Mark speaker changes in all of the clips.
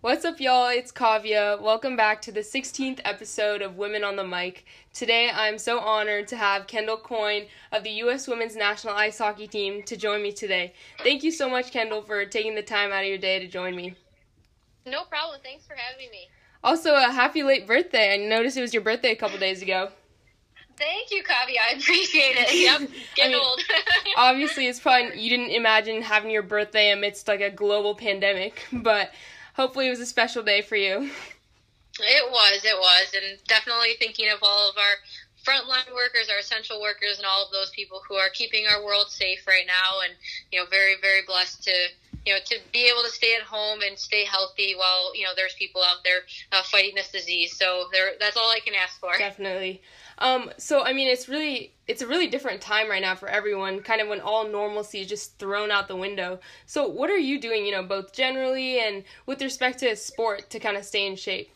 Speaker 1: What's up, y'all? It's Kavya. Welcome back to the 16th episode of Women on the Mic. Today, I'm so honored to have Kendall Coyne of the U.S. Women's National Ice Hockey Team to join me today. Thank you so much, Kendall, for taking the time out of your day to join me.
Speaker 2: No problem. Thanks for having me.
Speaker 1: Also, a happy late birthday. I noticed it was your birthday a couple days ago.
Speaker 2: Thank you, Kavya. I appreciate it. Yep, getting I mean, old.
Speaker 1: obviously, it's probably you didn't imagine having your birthday amidst like a global pandemic, but hopefully it was a special day for you.
Speaker 2: It was, it was, and definitely thinking of all of our frontline workers, our essential workers, and all of those people who are keeping our world safe right now. And you know, very, very blessed to you know to be able to stay at home and stay healthy while you know there's people out there uh, fighting this disease. So there, that's all I can ask for.
Speaker 1: Definitely. Um, so I mean, it's really it's a really different time right now for everyone. Kind of when all normalcy is just thrown out the window. So what are you doing? You know, both generally and with respect to sport to kind of stay in shape.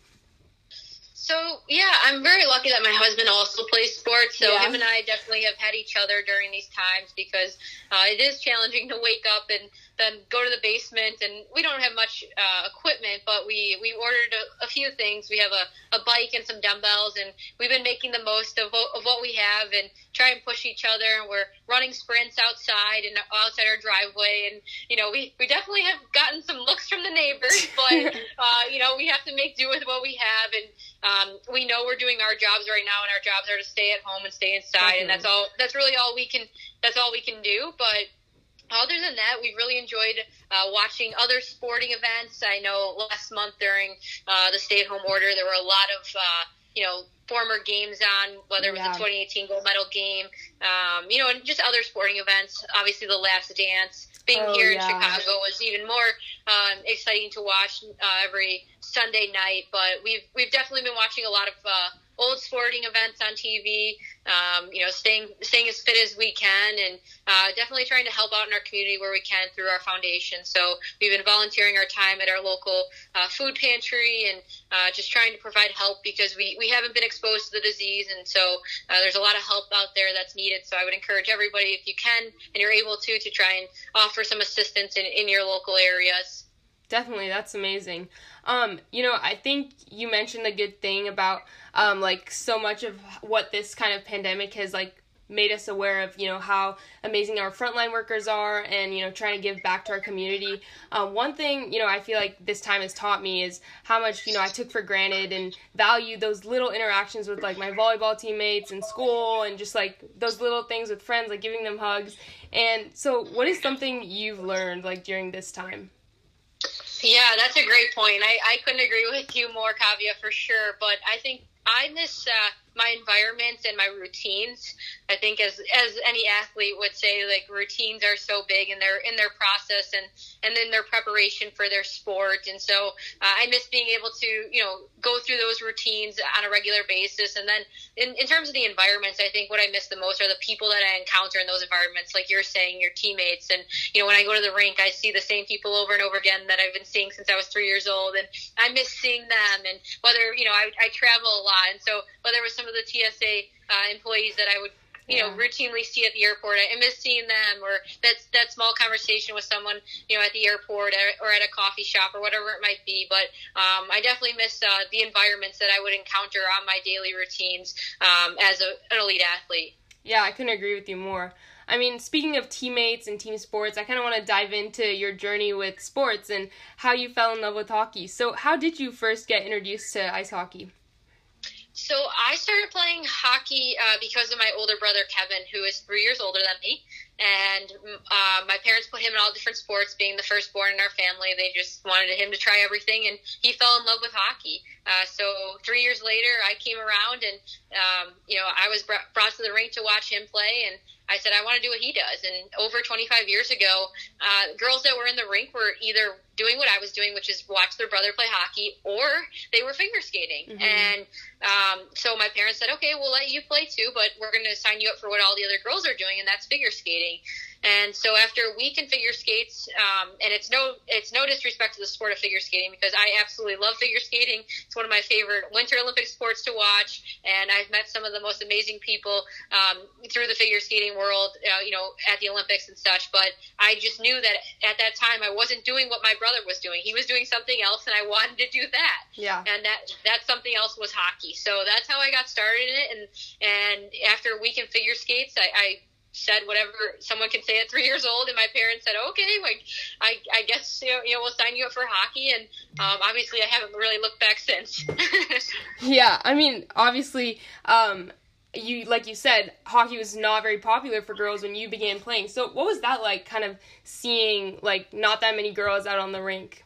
Speaker 2: So yeah, I'm very lucky that my husband also plays sports. So yeah. him and I definitely have had each other during these times because uh, it is challenging to wake up and then go to the basement and we don't have much uh, equipment but we we ordered a, a, few things we have a, a bike and some dumbbells and we've been making the most of, of what we have and try and push each other and we're running sprints outside and outside our driveway and you know we, we definitely have gotten some looks from the neighbors but uh, you know we have to make do with what we have and um, we know we're doing our jobs right now and our jobs are to stay at home and stay inside definitely. and that's all that's really all we can that's all we can do but other than that, we really enjoyed uh, watching other sporting events. I know last month during uh, the stay-at-home order, there were a lot of uh, you know former games on, whether it was yeah. the 2018 gold medal game, um, you know, and just other sporting events. Obviously, the Last Dance. Being oh, here yeah. in Chicago was even more um, exciting to watch uh, every Sunday night. But we've we've definitely been watching a lot of uh, old sporting events on TV. Um, you know, staying staying as fit as we can, and uh, definitely trying to help out in our community where we can through our foundation. So we've been volunteering our time at our local uh, food pantry and uh, just trying to provide help because we, we haven't been exposed to the disease, and so uh, there's a lot of help out there that's needed. So I would encourage everybody, if you can and you're able to, to try and offer some assistance in, in your local areas.
Speaker 1: Definitely, that's amazing. Um, you know, I think you mentioned a good thing about um, like so much of what this kind of pandemic has like made us aware of you know how amazing our frontline workers are and you know trying to give back to our community. Um, one thing you know i feel like this time has taught me is how much you know i took for granted and value those little interactions with like my volleyball teammates in school and just like those little things with friends like giving them hugs. And so what is something you've learned like during this time
Speaker 2: yeah, that's a great point. I, I couldn't agree with you more, Kavya, for sure. But I think I miss uh, my environments and my routines. I think as as any athlete would say, like routines are so big in their in their process and and then their preparation for their sport. And so uh, I miss being able to you know go through those routines on a regular basis. And then in, in terms of the environments, I think what I miss the most are the people that I encounter in those environments, like you're saying, your teammates. And you know when I go to the rink, I see the same people over and over again that I've been seeing since I was three years old, and I miss seeing them. And whether you know I, I travel a lot, and so whether it was some of the TSA uh, employees that I would you yeah. know routinely see at the airport. I miss seeing them, or that that small conversation with someone you know at the airport or at a coffee shop or whatever it might be. But um, I definitely miss uh, the environments that I would encounter on my daily routines um, as a, an elite athlete.
Speaker 1: Yeah, I couldn't agree with you more. I mean, speaking of teammates and team sports, I kind of want to dive into your journey with sports and how you fell in love with hockey. So, how did you first get introduced to ice hockey?
Speaker 2: So I started playing hockey uh, because of my older brother Kevin, who is three years older than me, and uh, my parents put him in all different sports. Being the firstborn in our family, they just wanted him to try everything, and he fell in love with hockey. Uh, so three years later, I came around, and um, you know I was brought to the rink to watch him play, and I said I want to do what he does. And over 25 years ago, uh, girls that were in the rink were either doing what I was doing, which is watch their brother play hockey, or they were figure skating. Mm-hmm. And um, so my parents said, okay, we'll let you play too, but we're going to sign you up for what all the other girls are doing, and that's figure skating. And so after a week in figure skates, um, and it's no it's no disrespect to the sport of figure skating because I absolutely love figure skating. It's one of my favorite Winter Olympic sports to watch, and I've met some of the most amazing people um, through the figure skating world, uh, you know, at the Olympics and such. But I just knew that at that time I wasn't doing what my brother was doing. He was doing something else, and I wanted to do that.
Speaker 1: Yeah.
Speaker 2: And that that something else was hockey. So that's how I got started in it. And and after a week in figure skates, I, I said whatever someone can say at three years old, and my parents said, "Okay, like I, I guess you know, you know we'll sign you up for hockey." And um, obviously, I haven't really looked back since.
Speaker 1: yeah, I mean, obviously, um, you like you said, hockey was not very popular for girls when you began playing. So, what was that like? Kind of seeing like not that many girls out on the rink.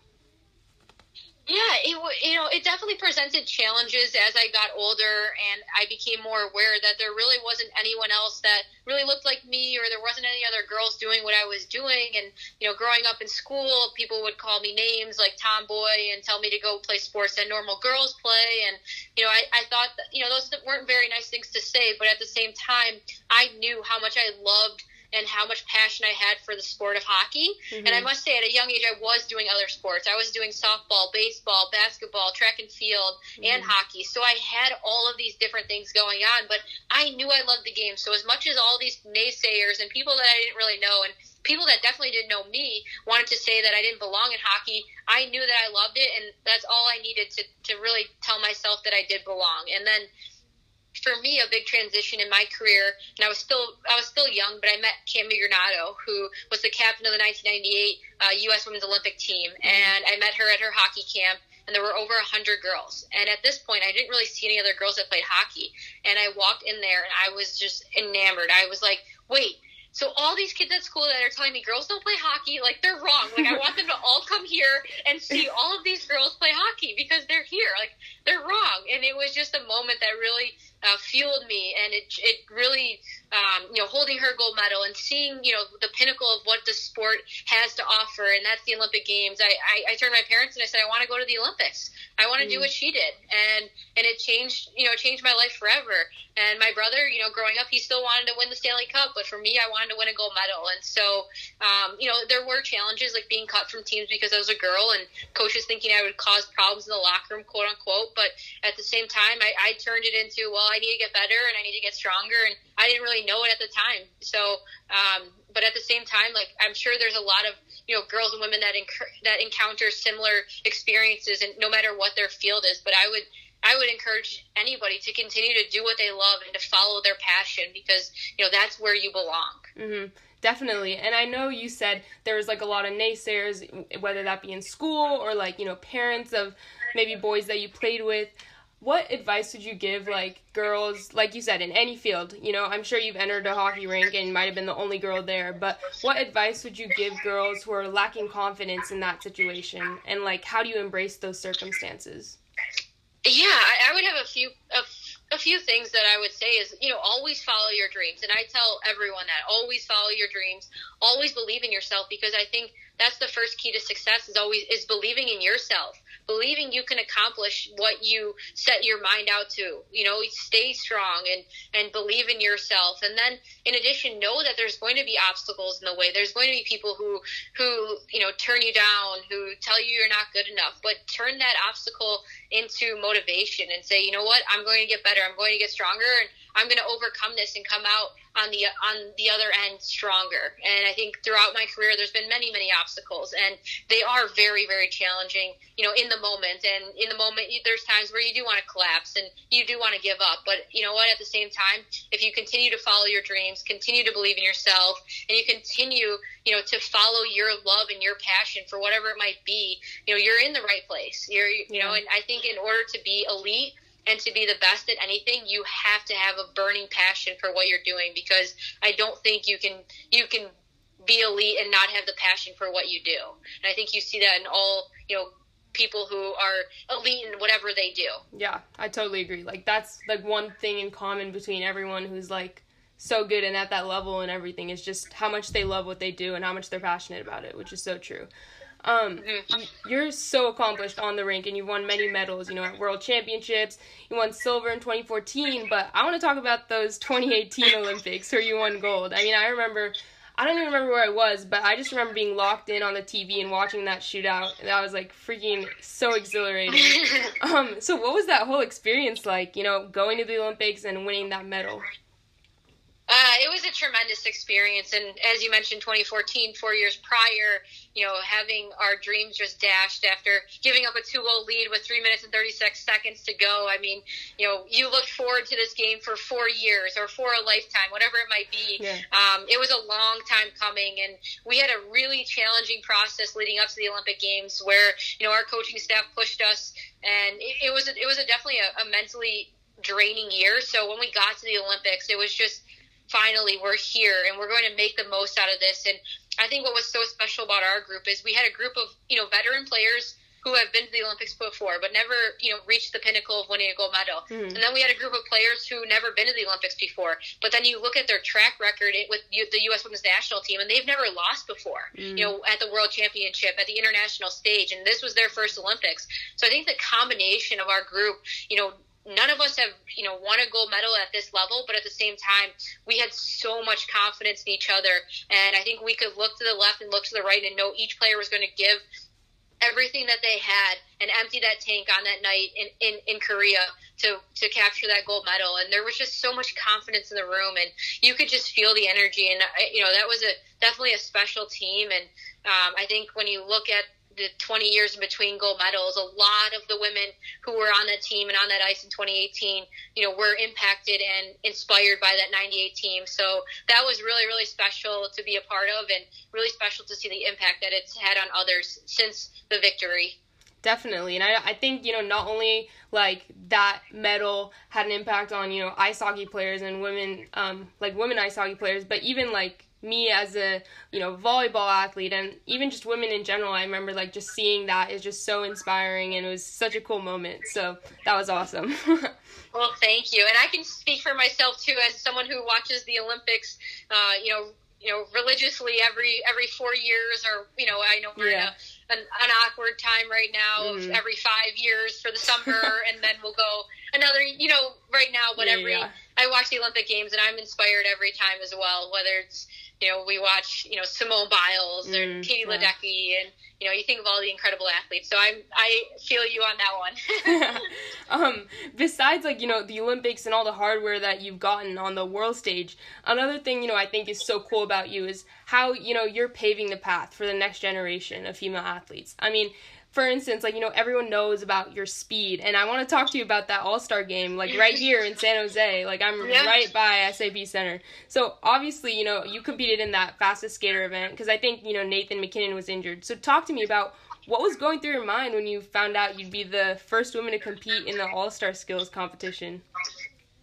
Speaker 2: Yeah, it you know it definitely presented challenges as I got older and I became more aware that there really wasn't anyone else that really looked like me or there wasn't any other girls doing what I was doing. And you know growing up in school people would call me names like tomboy and tell me to go play sports that normal girls play. And you know I, I thought that, you know those weren't very nice things to say but at the same time I knew how much I loved and how much passion I had for the sport of hockey. Mm-hmm. And I must say, at a young age, I was doing other sports. I was doing softball, baseball, basketball, track and field, mm-hmm. and hockey. So I had all of these different things going on, but I knew I loved the game. So as much as all these naysayers and people that I didn't really know and people that definitely didn't know me wanted to say that I didn't belong in hockey, I knew that I loved it, and that's all I needed to, to really tell myself that I did belong. And then for me a big transition in my career and I was still I was still young but I met Cammi Granato who was the captain of the 1998 uh, US Women's Olympic team mm-hmm. and I met her at her hockey camp and there were over a hundred girls and at this point I didn't really see any other girls that played hockey and I walked in there and I was just enamored I was like wait so all these kids at school that are telling me girls don't play hockey, like they're wrong. Like I want them to all come here and see all of these girls play hockey because they're here. Like they're wrong. And it was just a moment that really uh, fueled me, and it it really um, you know holding her gold medal and seeing you know the pinnacle of what the sport has to offer, and that's the Olympic Games. I I, I turned to my parents and I said I want to go to the Olympics. I want to mm. do what she did, and and it changed you know changed my life forever. And my brother, you know, growing up, he still wanted to win the Stanley Cup, but for me, I wanted to win a gold medal. And so, um, you know, there were challenges like being cut from teams because I was a girl, and coaches thinking I would cause problems in the locker room, quote unquote. But at the same time, I, I turned it into well, I need to get better and I need to get stronger, and I didn't really know it at the time. So, um, but at the same time, like I'm sure there's a lot of you know girls and women that that encounter similar experiences, and no matter what their field is. But I would I would encourage anybody to continue to do what they love and to follow their passion because you know that's where you belong.
Speaker 1: Mm-hmm. Definitely, and I know you said there was like a lot of naysayers, whether that be in school or like you know parents of maybe boys that you played with. What advice would you give like girls, like you said, in any field? You know, I'm sure you've entered a hockey rink and might have been the only girl there, but what advice would you give girls who are lacking confidence in that situation, and like how do you embrace those circumstances?
Speaker 2: Yeah, I, I would have a few a, a few things that I would say is you know always follow your dreams, and I tell everyone that always follow your dreams, always believe in yourself because I think that's the first key to success is always is believing in yourself believing you can accomplish what you set your mind out to you know stay strong and and believe in yourself. And then in addition know that there's going to be obstacles in the way. There's going to be people who who you know turn you down who tell you you're not good enough. But turn that obstacle into motivation and say you know what? I'm going to get better. I'm going to get stronger. And i'm going to overcome this and come out on the on the other end stronger. And I think throughout my career, there's been many many obstacles, and they are very very challenging. You know, in the moment, and in the moment, there's times where you do want to collapse and you do want to give up. But you know what? At the same time, if you continue to follow your dreams, continue to believe in yourself, and you continue, you know, to follow your love and your passion for whatever it might be, you know, you're in the right place. You're, you know, and I think in order to be elite and to be the best at anything you have to have a burning passion for what you're doing because i don't think you can you can be elite and not have the passion for what you do. And i think you see that in all you know people who are elite in whatever they do.
Speaker 1: Yeah i totally agree. Like that's like one thing in common between everyone who's like so good and at that level and everything is just how much they love what they do and how much they're passionate about it which is so true um, you're so accomplished on the rink, and you've won many medals. You know, at World Championships, you won silver in 2014. But I want to talk about those 2018 Olympics where you won gold. I mean, I remember I don't even remember where I was, but I just remember being locked in on the TV and watching that shootout. And that was like freaking so exhilarating. um, so what was that whole experience like? You know, going to the Olympics and winning that medal.
Speaker 2: Uh, it was a tremendous experience, and as you mentioned, 2014, four years prior, you know, having our dreams just dashed after giving up a 2-0 lead with three minutes and 36 seconds to go. I mean, you know, you looked forward to this game for four years or for a lifetime, whatever it might be. Yeah. Um, it was a long time coming, and we had a really challenging process leading up to the Olympic Games, where you know our coaching staff pushed us, and it, it was a, it was a definitely a, a mentally draining year. So when we got to the Olympics, it was just finally we're here and we're going to make the most out of this. And I think what was so special about our group is we had a group of, you know, veteran players who have been to the Olympics before, but never, you know, reached the pinnacle of winning a gold medal. Mm-hmm. And then we had a group of players who never been to the Olympics before. But then you look at their track record with the U.S. Women's National Team, and they've never lost before. Mm-hmm. You know, at the World Championship, at the international stage, and this was their first Olympics. So I think the combination of our group, you know, none of us have you know won a gold medal at this level but at the same time we had so much confidence in each other and i think we could look to the left and look to the right and know each player was going to give everything that they had and empty that tank on that night in, in, in Korea to, to capture that gold medal. And there was just so much confidence in the room and you could just feel the energy. And, you know, that was a, definitely a special team. And um, I think when you look at the 20 years in between gold medals, a lot of the women who were on that team and on that ice in 2018, you know, were impacted and inspired by that 98 team. So that was really, really special to be a part of and really special to see the impact that it's had on others since the victory.
Speaker 1: Definitely. And I, I think, you know, not only like that medal had an impact on, you know, ice hockey players and women, um, like women ice hockey players, but even like me as a you know volleyball athlete and even just women in general i remember like just seeing that is just so inspiring and it was such a cool moment so that was awesome
Speaker 2: well thank you and i can speak for myself too as someone who watches the olympics uh, you know you know religiously every every four years or you know i know we're yeah. in a an, an, awkward time right now mm. of every five years for the summer and then we'll go another you know right now but yeah, every yeah. i watch the olympic games and i'm inspired every time as well whether it's you know, we watch, you know, Simone Biles or mm, Katie yeah. Ledecky, and you know, you think of all the incredible athletes. So I'm, I feel you on that
Speaker 1: one. um, besides, like you know, the Olympics and all the hardware that you've gotten on the world stage, another thing you know I think is so cool about you is how you know you're paving the path for the next generation of female athletes. I mean, for instance, like, you know, everyone knows about your speed, and I want to talk to you about that All Star game, like, right here in San Jose. Like, I'm yeah. right by SAP Center. So, obviously, you know, you competed in that fastest skater event because I think, you know, Nathan MacKinnon was injured. So, talk to me about what was going through your mind when you found out you'd be the first woman to compete in the All Star Skills competition?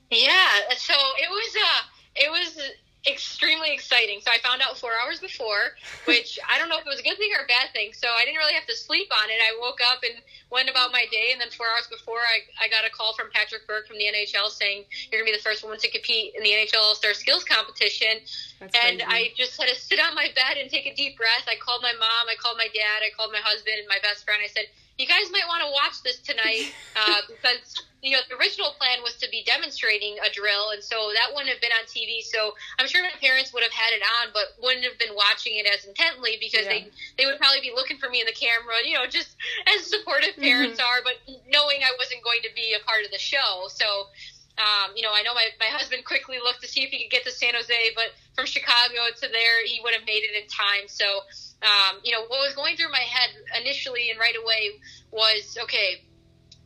Speaker 2: Yeah, so it was, uh, it was extremely exciting. So I found out four hours before, which I don't know if it was a good thing or a bad thing. So I didn't really have to sleep on it. I woke up and went about my day, and then four hours before, I, I got a call from Patrick Burke from the NHL saying you're gonna be the first woman to compete in the NHL All Star Skills Competition. That's and crazy. I just had to sit on my bed and take a deep breath. I called my mom, I called my dad, I called my husband and my best friend. I said, "You guys might want to watch this tonight uh, because." You know, the original plan was to be demonstrating a drill, and so that wouldn't have been on TV. So I'm sure my parents would have had it on, but wouldn't have been watching it as intently because yeah. they they would probably be looking for me in the camera, you know, just as supportive mm-hmm. parents mm-hmm. are, but knowing I wasn't going to be a part of the show. So, um, you know, I know my, my husband quickly looked to see if he could get to San Jose, but from Chicago to there, he would have made it in time. So, um, you know, what was going through my head initially and right away was, okay,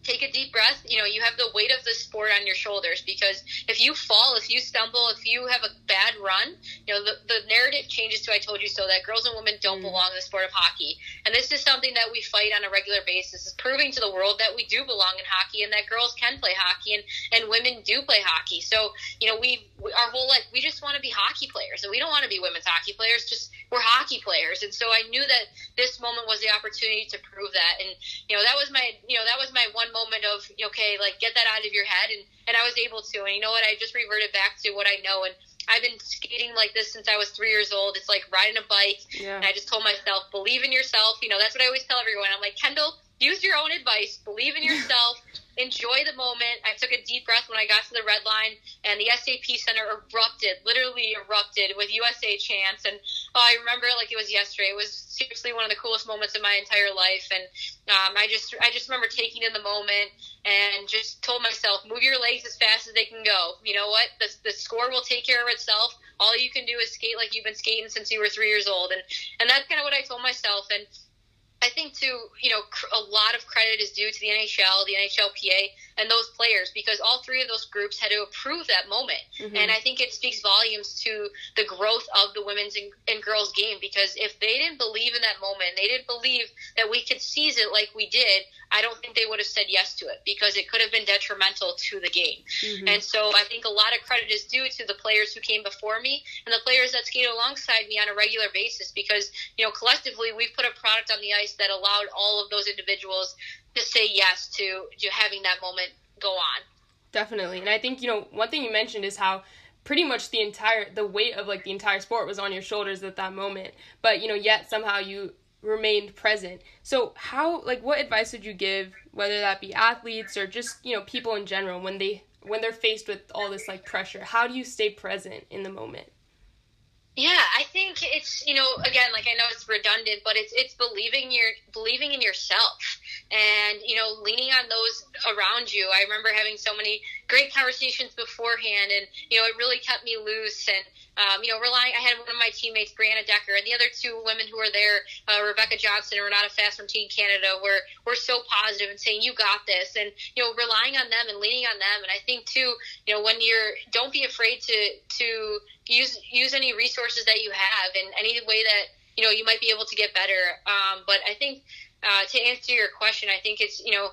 Speaker 2: take a deep breath. You know, you have the weight of the sport on your shoulders because if you fall, if you stumble, if you have a bad run, you know, the, the narrative changes to I told you so that girls and women don't mm. belong in the sport of hockey. And this is something that we fight on a regular basis, is proving to the world that we do belong in hockey and that girls can play hockey and, and women do play hockey. So, you know, we, our whole life, we just want to be hockey players and we don't want to be women's hockey players, just we're hockey players. And so I knew that this moment was the opportunity to prove that. And, you know, that was my, you know, that was my one moment of okay, like get that out of your head, and and I was able to. And you know what? I just reverted back to what I know, and I've been skating like this since I was three years old. It's like riding a bike, yeah. and I just told myself, believe in yourself. You know, that's what I always tell everyone. I'm like, Kendall, use your own advice, believe in yourself. enjoy the moment. I took a deep breath when I got to the red line, and the SAP Center erupted, literally erupted with USA chants. And oh, I remember it like it was yesterday. It was seriously one of the coolest moments of my entire life. And um, I just, I just remember taking in the moment and just told myself, move your legs as fast as they can go. You know what? The, the score will take care of itself. All you can do is skate like you've been skating since you were three years old, and and that's kind of what I told myself. And I think too, you know, a lot of credit is due to the NHL, the NHLPA, and those players because all three of those groups had to approve that moment. Mm-hmm. And I think it speaks volumes to the growth of the women's and, and, girls game because if they didn't believe in that moment, they didn't believe that we could seize it like we did, I don't think they would have said yes to it because it could have been detrimental to the game. Mm-hmm. And so I think a lot of credit is due to the players who came before me and the players that skated alongside me on a regular basis because, you know, collectively we've put a product on the ice that allowed all of those individuals to say yes to, to having that moment go on.
Speaker 1: Definitely. And I think, you know, one thing you mentioned is how pretty much the entire the weight of like the entire sport was on your shoulders at that moment. But, you know, yet somehow you remained present. So how like what advice would you give whether that be athletes or just, you know, people in general when they when they're faced with all this like pressure? How do you stay present in the moment?
Speaker 2: Yeah, I think it's you know again like I know it's redundant, but it's it's believing your believing in yourself and you know leaning on those around you. I remember having so many great conversations beforehand, and you know it really kept me loose and um, you know, relying. I had one of my teammates, Brianna Decker, and the other two women who were there, uh, Rebecca Johnston and Renata Fast from Team Canada, were were so positive and saying, "You got this," and you know, relying on them and leaning on them. And I think too, you know, when you're, don't be afraid to to use use any resources that you have in any way that you know you might be able to get better. Um, but I think uh, to answer your question, I think it's you know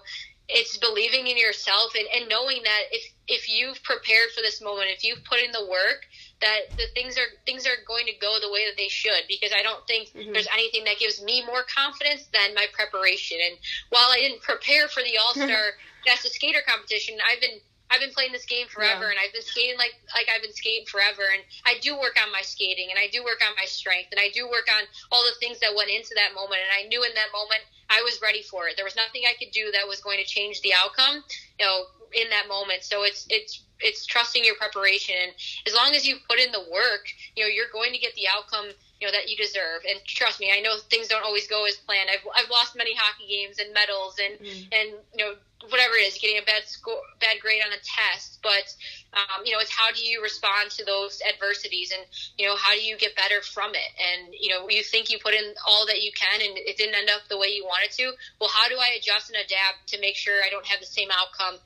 Speaker 2: it's believing in yourself and, and knowing that if if you've prepared for this moment, if you've put in the work, that the things are things are going to go the way that they should because I don't think mm-hmm. there's anything that gives me more confidence than my preparation. And while I didn't prepare for the All Star Fastest Skater competition, I've been I've been playing this game forever, yeah. and I've been skating like like I've been skating forever. And I do work on my skating, and I do work on my strength, and I do work on all the things that went into that moment. And I knew in that moment I was ready for it. There was nothing I could do that was going to change the outcome, you know, in that moment. So it's it's it's trusting your preparation, and as long as you put in the work, you know, you're going to get the outcome you know that you deserve. And trust me, I know things don't always go as planned. I've I've lost many hockey games and medals and mm. and you know whatever it is, getting a bad score, bad grade on a test. But um, you know, it's how do you respond to those adversities, and you know, how do you get better from it? And you know, you think you put in all that you can, and it didn't end up the way you wanted to. Well, how do I adjust and adapt to make sure I don't have the same outcome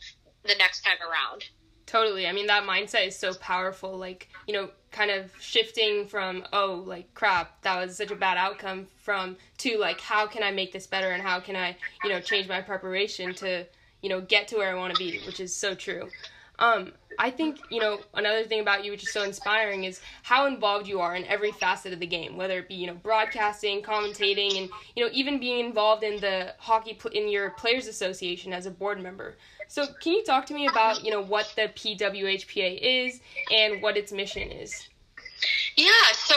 Speaker 2: the next time around?
Speaker 1: Totally. I mean, that mindset is so powerful. Like, you know, kind of shifting from, oh, like, crap, that was such a bad outcome, from to, like, how can I make this better and how can I, you know, change my preparation to, you know, get to where I want to be, which is so true. Um, I think, you know, another thing about you which is so inspiring is how involved you are in every facet of the game, whether it be, you know, broadcasting, commentating, and, you know, even being involved in the hockey, pl- in your Players Association as a board member. So, can you talk to me about, you know, what the PWHPA is and what its mission is?
Speaker 2: Yeah, so,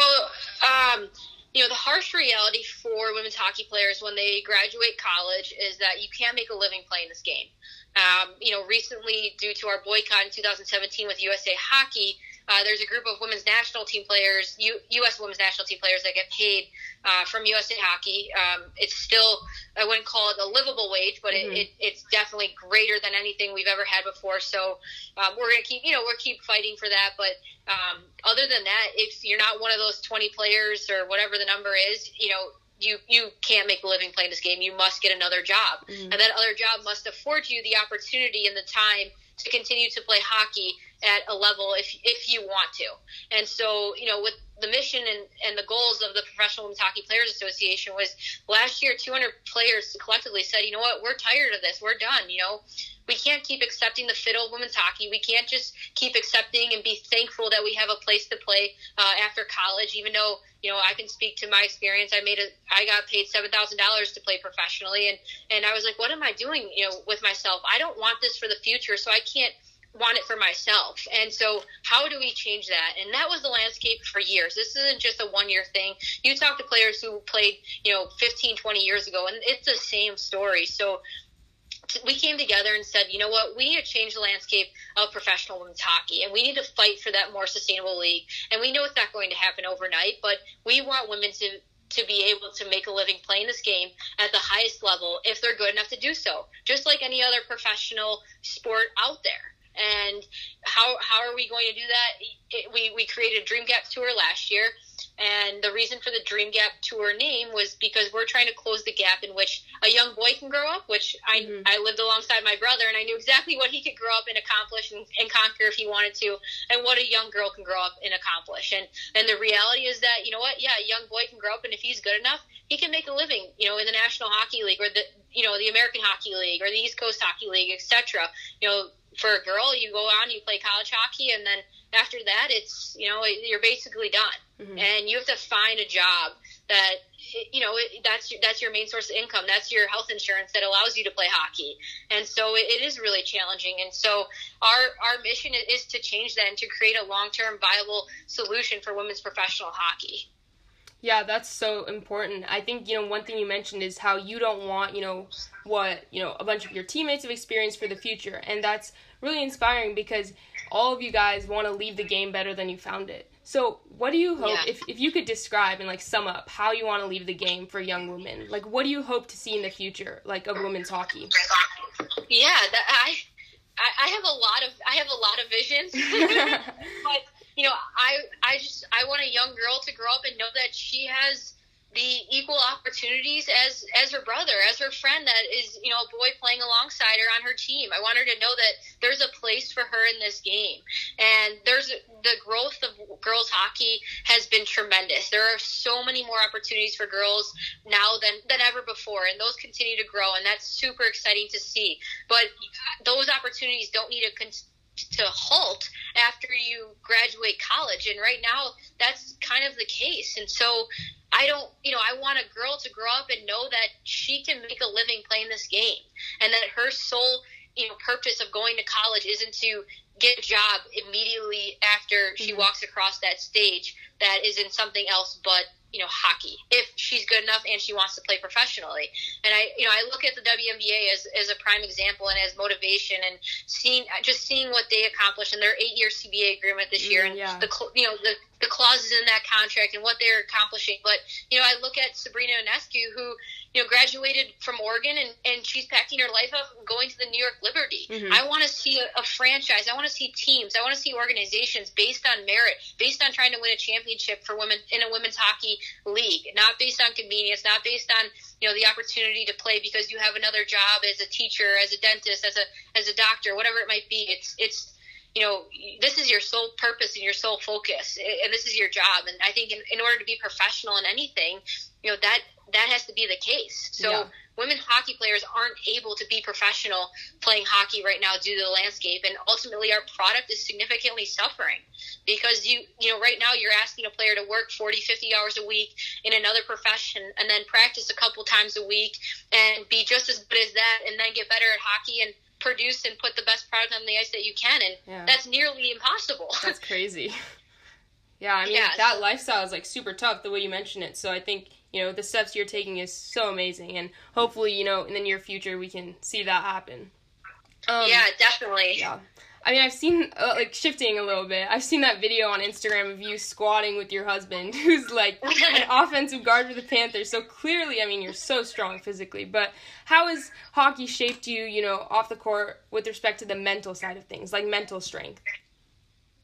Speaker 2: um, you know, the harsh reality for women's hockey players when they graduate college is that you can't make a living playing this game. Um, you know, recently, due to our boycott in 2017 with USA Hockey, uh, there's a group of women's national team players, U- U.S. women's national team players that get paid uh, from USA Hockey. Um, it's still, I wouldn't call it a livable wage, but mm-hmm. it, it, it's definitely greater than anything we've ever had before. So um, we're going to keep, you know, we're keep fighting for that. But um, other than that, if you're not one of those 20 players or whatever the number is, you know, you you can't make a living playing this game. You must get another job, mm-hmm. and that other job must afford you the opportunity and the time to continue to play hockey at a level if if you want to. And so, you know, with the mission and, and the goals of the Professional Women's Hockey Players Association was last year 200 players collectively said, you know what, we're tired of this. We're done. You know, we can't keep accepting the fiddle women's hockey. We can't just keep accepting and be thankful that we have a place to play uh, after college. Even though you know I can speak to my experience, I made a I got paid seven thousand dollars to play professionally, and and I was like, what am I doing? You know, with myself, I don't want this for the future, so I can't want it for myself. And so, how do we change that? And that was the landscape for years. This isn't just a one year thing. You talk to players who played, you know, 15, 20 years ago, and it's the same story. So, we came together and said, you know what, we need to change the landscape of professional women's hockey, and we need to fight for that more sustainable league. And we know it's not going to happen overnight, but we want women to to be able to make a living playing this game at the highest level if they're good enough to do so, just like any other professional sport out there. And how how are we going to do that? It, we we created Dream Gap tour last year and the reason for the Dream Gap Tour name was because we're trying to close the gap in which a young boy can grow up, which I, mm-hmm. I lived alongside my brother and I knew exactly what he could grow up and accomplish and, and conquer if he wanted to, and what a young girl can grow up and accomplish. And, and the reality is that, you know what, yeah, a young boy can grow up and if he's good enough, he can make a living, you know, in the National Hockey League or the, you know, the American Hockey League or the East Coast Hockey League, etc. You know, for a girl, you go on, you play college hockey, and then after that, it's you know you're basically done, mm-hmm. and you have to find a job that you know that's your, that's your main source of income. That's your health insurance that allows you to play hockey, and so it, it is really challenging. And so our our mission is to change that and to create a long term viable solution for women's professional hockey.
Speaker 1: Yeah, that's so important. I think, you know, one thing you mentioned is how you don't want, you know, what, you know, a bunch of your teammates have experienced for the future. And that's really inspiring because all of you guys want to leave the game better than you found it. So, what do you hope yeah. if if you could describe and like sum up how you want to leave the game for young women? Like what do you hope to see in the future like of women's hockey?
Speaker 2: Yeah, that, I I have a lot of I have a lot of visions. but you know, I I just I want a young girl to grow up and know that she has the equal opportunities as as her brother, as her friend that is, you know, a boy playing alongside her on her team. I want her to know that there's a place for her in this game. And there's the growth of girls hockey has been tremendous. There are so many more opportunities for girls now than than ever before and those continue to grow and that's super exciting to see. But those opportunities don't need to con- to halt after you graduate college. And right now, that's kind of the case. And so I don't, you know, I want a girl to grow up and know that she can make a living playing this game and that her sole, you know, purpose of going to college isn't to get a job immediately after she mm-hmm. walks across that stage that is in something else but you know hockey if she's good enough and she wants to play professionally and i you know i look at the WNBA as, as a prime example and as motivation and seeing just seeing what they accomplished in their eight year CBA agreement this year and mm, yeah. the you know the the clauses in that contract and what they're accomplishing but you know i look at Sabrina Ionescu who you know, graduated from Oregon and, and she's packing her life up and going to the New York Liberty. Mm-hmm. I want to see a, a, franchise. I want to see teams. I want to see organizations based on merit, based on trying to win a championship for women in a women's hockey league, not based on convenience, not based on, you know, the opportunity to play because you have another job as a teacher, as a dentist, as a, as a doctor, whatever it might be. It's, it's, you know, this is your sole purpose and your sole focus, and this is your job. And I think in, in order to be professional in anything, you know, that that has to be the case. So yeah. women hockey players aren't able to be professional playing hockey right now due to the landscape and ultimately our product is significantly suffering because you you know right now you're asking a player to work 40 50 hours a week in another profession and then practice a couple times a week and be just as good as that and then get better at hockey and produce and put the best product on the ice that you can and yeah. that's nearly impossible.
Speaker 1: That's crazy. Yeah i mean yeah, that so, lifestyle is like super tough the way you mention it so i think you know the steps you're taking is so amazing and hopefully you know in the near future we can see that happen.
Speaker 2: Um, yeah definitely.
Speaker 1: yeah I mean, I've seen uh, like shifting a little bit. I've seen that video on Instagram of you squatting with your husband, who's like an offensive guard for the Panthers. So clearly, I mean, you're so strong physically. But how has hockey shaped you, you know, off the court with respect to the mental side of things, like mental strength?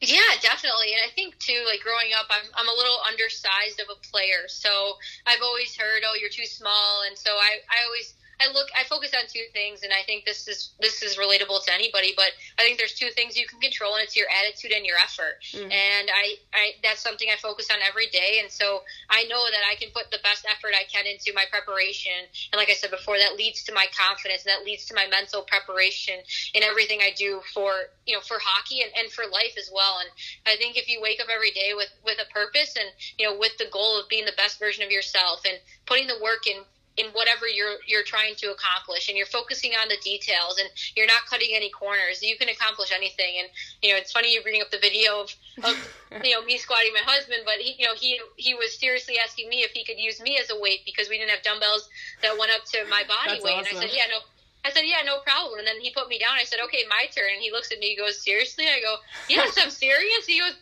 Speaker 2: Yeah, definitely. And I think too, like growing up, I'm I'm a little undersized of a player. So I've always heard, oh, you're too small, and so I I always I look I focus on two things and I think this is this is relatable to anybody but I think there's two things you can control and it's your attitude and your effort. Mm. and I, I that's something I focus on every day and so I know that I can put the best effort I can into my preparation. And like I said before that leads to my confidence and that leads to my mental preparation in everything I do for you know for hockey and, and for life as well. And I think if you wake up every day with with a purpose and you know with the goal of being the best version of yourself and putting the work in in whatever you're you're trying to accomplish and you're focusing on the details and you're not cutting any corners you can accomplish anything and you know it's funny you bring up the video of, of you know me squatting my husband but he you know he he was seriously asking me if he could use me as a weight because we didn't have dumbbells that went up to my body
Speaker 1: That's
Speaker 2: weight
Speaker 1: awesome.
Speaker 2: and I said yeah no I said, yeah, no problem. And then he put me down. I said, okay, my turn. And he looks at me. He goes, seriously? I go, yes, I'm serious. He goes,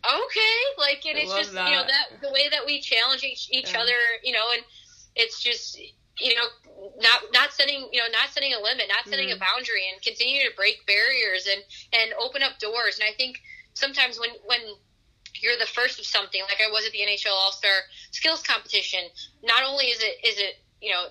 Speaker 2: okay. Like, and I it's just that. you know that the way that we challenge each, each yeah. other, you know, and it's just you know not not setting you know not setting a limit, not setting mm-hmm. a boundary, and continue to break barriers and and open up doors. And I think sometimes when when you're the first of something, like I was at the NHL All Star Skills Competition, not only is it is it you know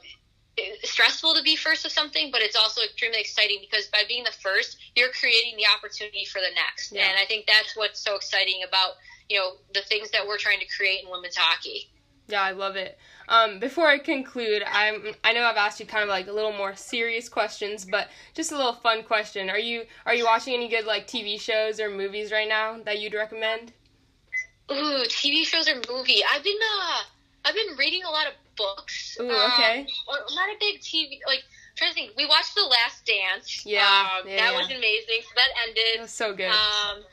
Speaker 2: stressful to be first of something, but it's also extremely exciting because by being the first, you're creating the opportunity for the next. Yeah. And I think that's what's so exciting about you know the things that we're trying to create in women's hockey.
Speaker 1: Yeah, I love it. Um, before I conclude, I'm I know I've asked you kind of like a little more serious questions, but just a little fun question. Are you are you watching any good like TV shows or movies right now that you'd recommend?
Speaker 2: Ooh, TV shows or movie. I've been uh I've been reading a lot of books.
Speaker 1: Ooh, okay.
Speaker 2: Um, not a big TV like trying to think. We watched The Last Dance.
Speaker 1: Yeah,
Speaker 2: um,
Speaker 1: yeah
Speaker 2: that
Speaker 1: yeah.
Speaker 2: was amazing. So that ended.
Speaker 1: It was so good.
Speaker 2: Um,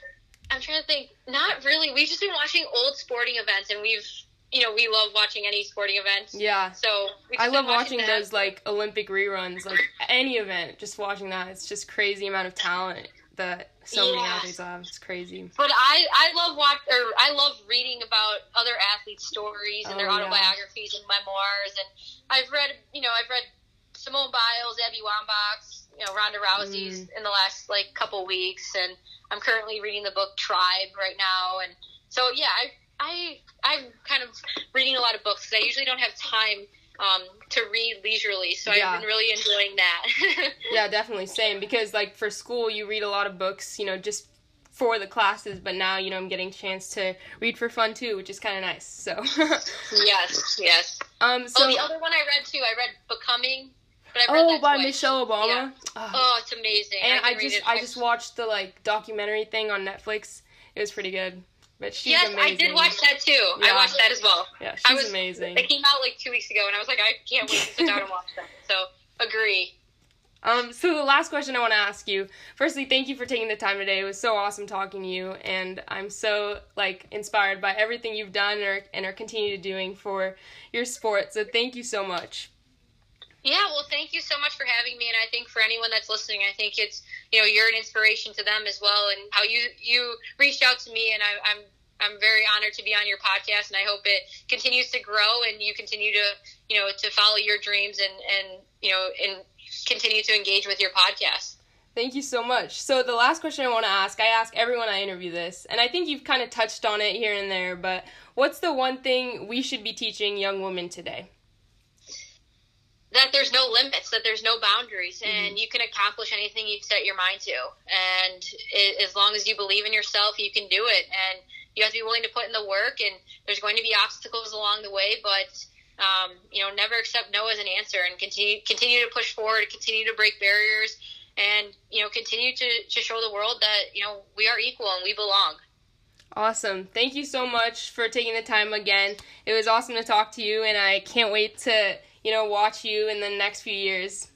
Speaker 2: I'm trying to think. Not really. We've just been watching old sporting events, and we've you know, we love watching any sporting events.
Speaker 1: Yeah.
Speaker 2: So
Speaker 1: I love watching, watching those like Olympic reruns, like any event. Just watching that, it's just crazy amount of talent that so yeah. many athletes have. It's crazy.
Speaker 2: But I I love watch or I love reading about other athletes' stories and oh, their autobiographies yeah. and memoirs. And I've read, you know, I've read Simone Biles, Abby Wambach, you know, Ronda Rousey's mm. in the last like couple weeks, and I'm currently reading the book Tribe right now. And so yeah, I I I'm kind of reading a lot of books because I usually don't have time um, to read leisurely. So yeah. I've been really enjoying that.
Speaker 1: yeah, definitely same because like for school you read a lot of books, you know, just for the classes, but now you know I'm getting a chance to read for fun too, which is kind of nice. So
Speaker 2: yes, yes.
Speaker 1: Um. So
Speaker 2: oh, the other one I read too, I read Becoming.
Speaker 1: But oh, by twice. Michelle Obama.
Speaker 2: Yeah. Oh. oh. it's amazing.
Speaker 1: And I, I just I just watched the like documentary thing on Netflix. It was pretty good. But she's yes, amazing.
Speaker 2: I did watch that too. Yeah. I watched that as well.
Speaker 1: Yeah, she's
Speaker 2: I was,
Speaker 1: amazing.
Speaker 2: It came out like two weeks ago, and I was like, I can't wait to sit down and watch that. So agree.
Speaker 1: Um, so the last question I want to ask you. Firstly, thank you for taking the time today. It was so awesome talking to you, and I'm so like inspired by everything you've done or, and are continue to doing for your sport. So thank you so much.
Speaker 2: Yeah, well, thank you so much for having me, and I think for anyone that's listening, I think it's you know you're an inspiration to them as well, and how you you reached out to me, and I, I'm I'm very honored to be on your podcast, and I hope it continues to grow, and you continue to you know to follow your dreams, and and you know and continue to engage with your podcast.
Speaker 1: Thank you so much. So the last question I want to ask, I ask everyone I interview this, and I think you've kind of touched on it here and there, but what's the one thing we should be teaching young women today?
Speaker 2: That there's no limits, that there's no boundaries, and mm-hmm. you can accomplish anything you set your mind to. And it, as long as you believe in yourself, you can do it. And you have to be willing to put in the work. And there's going to be obstacles along the way, but um, you know, never accept no as an answer, and continue continue to push forward, continue to break barriers, and you know, continue to to show the world that you know we are equal and we belong.
Speaker 1: Awesome. Thank you so much for taking the time again. It was awesome to talk to you, and I can't wait to you know, watch you in the next few years.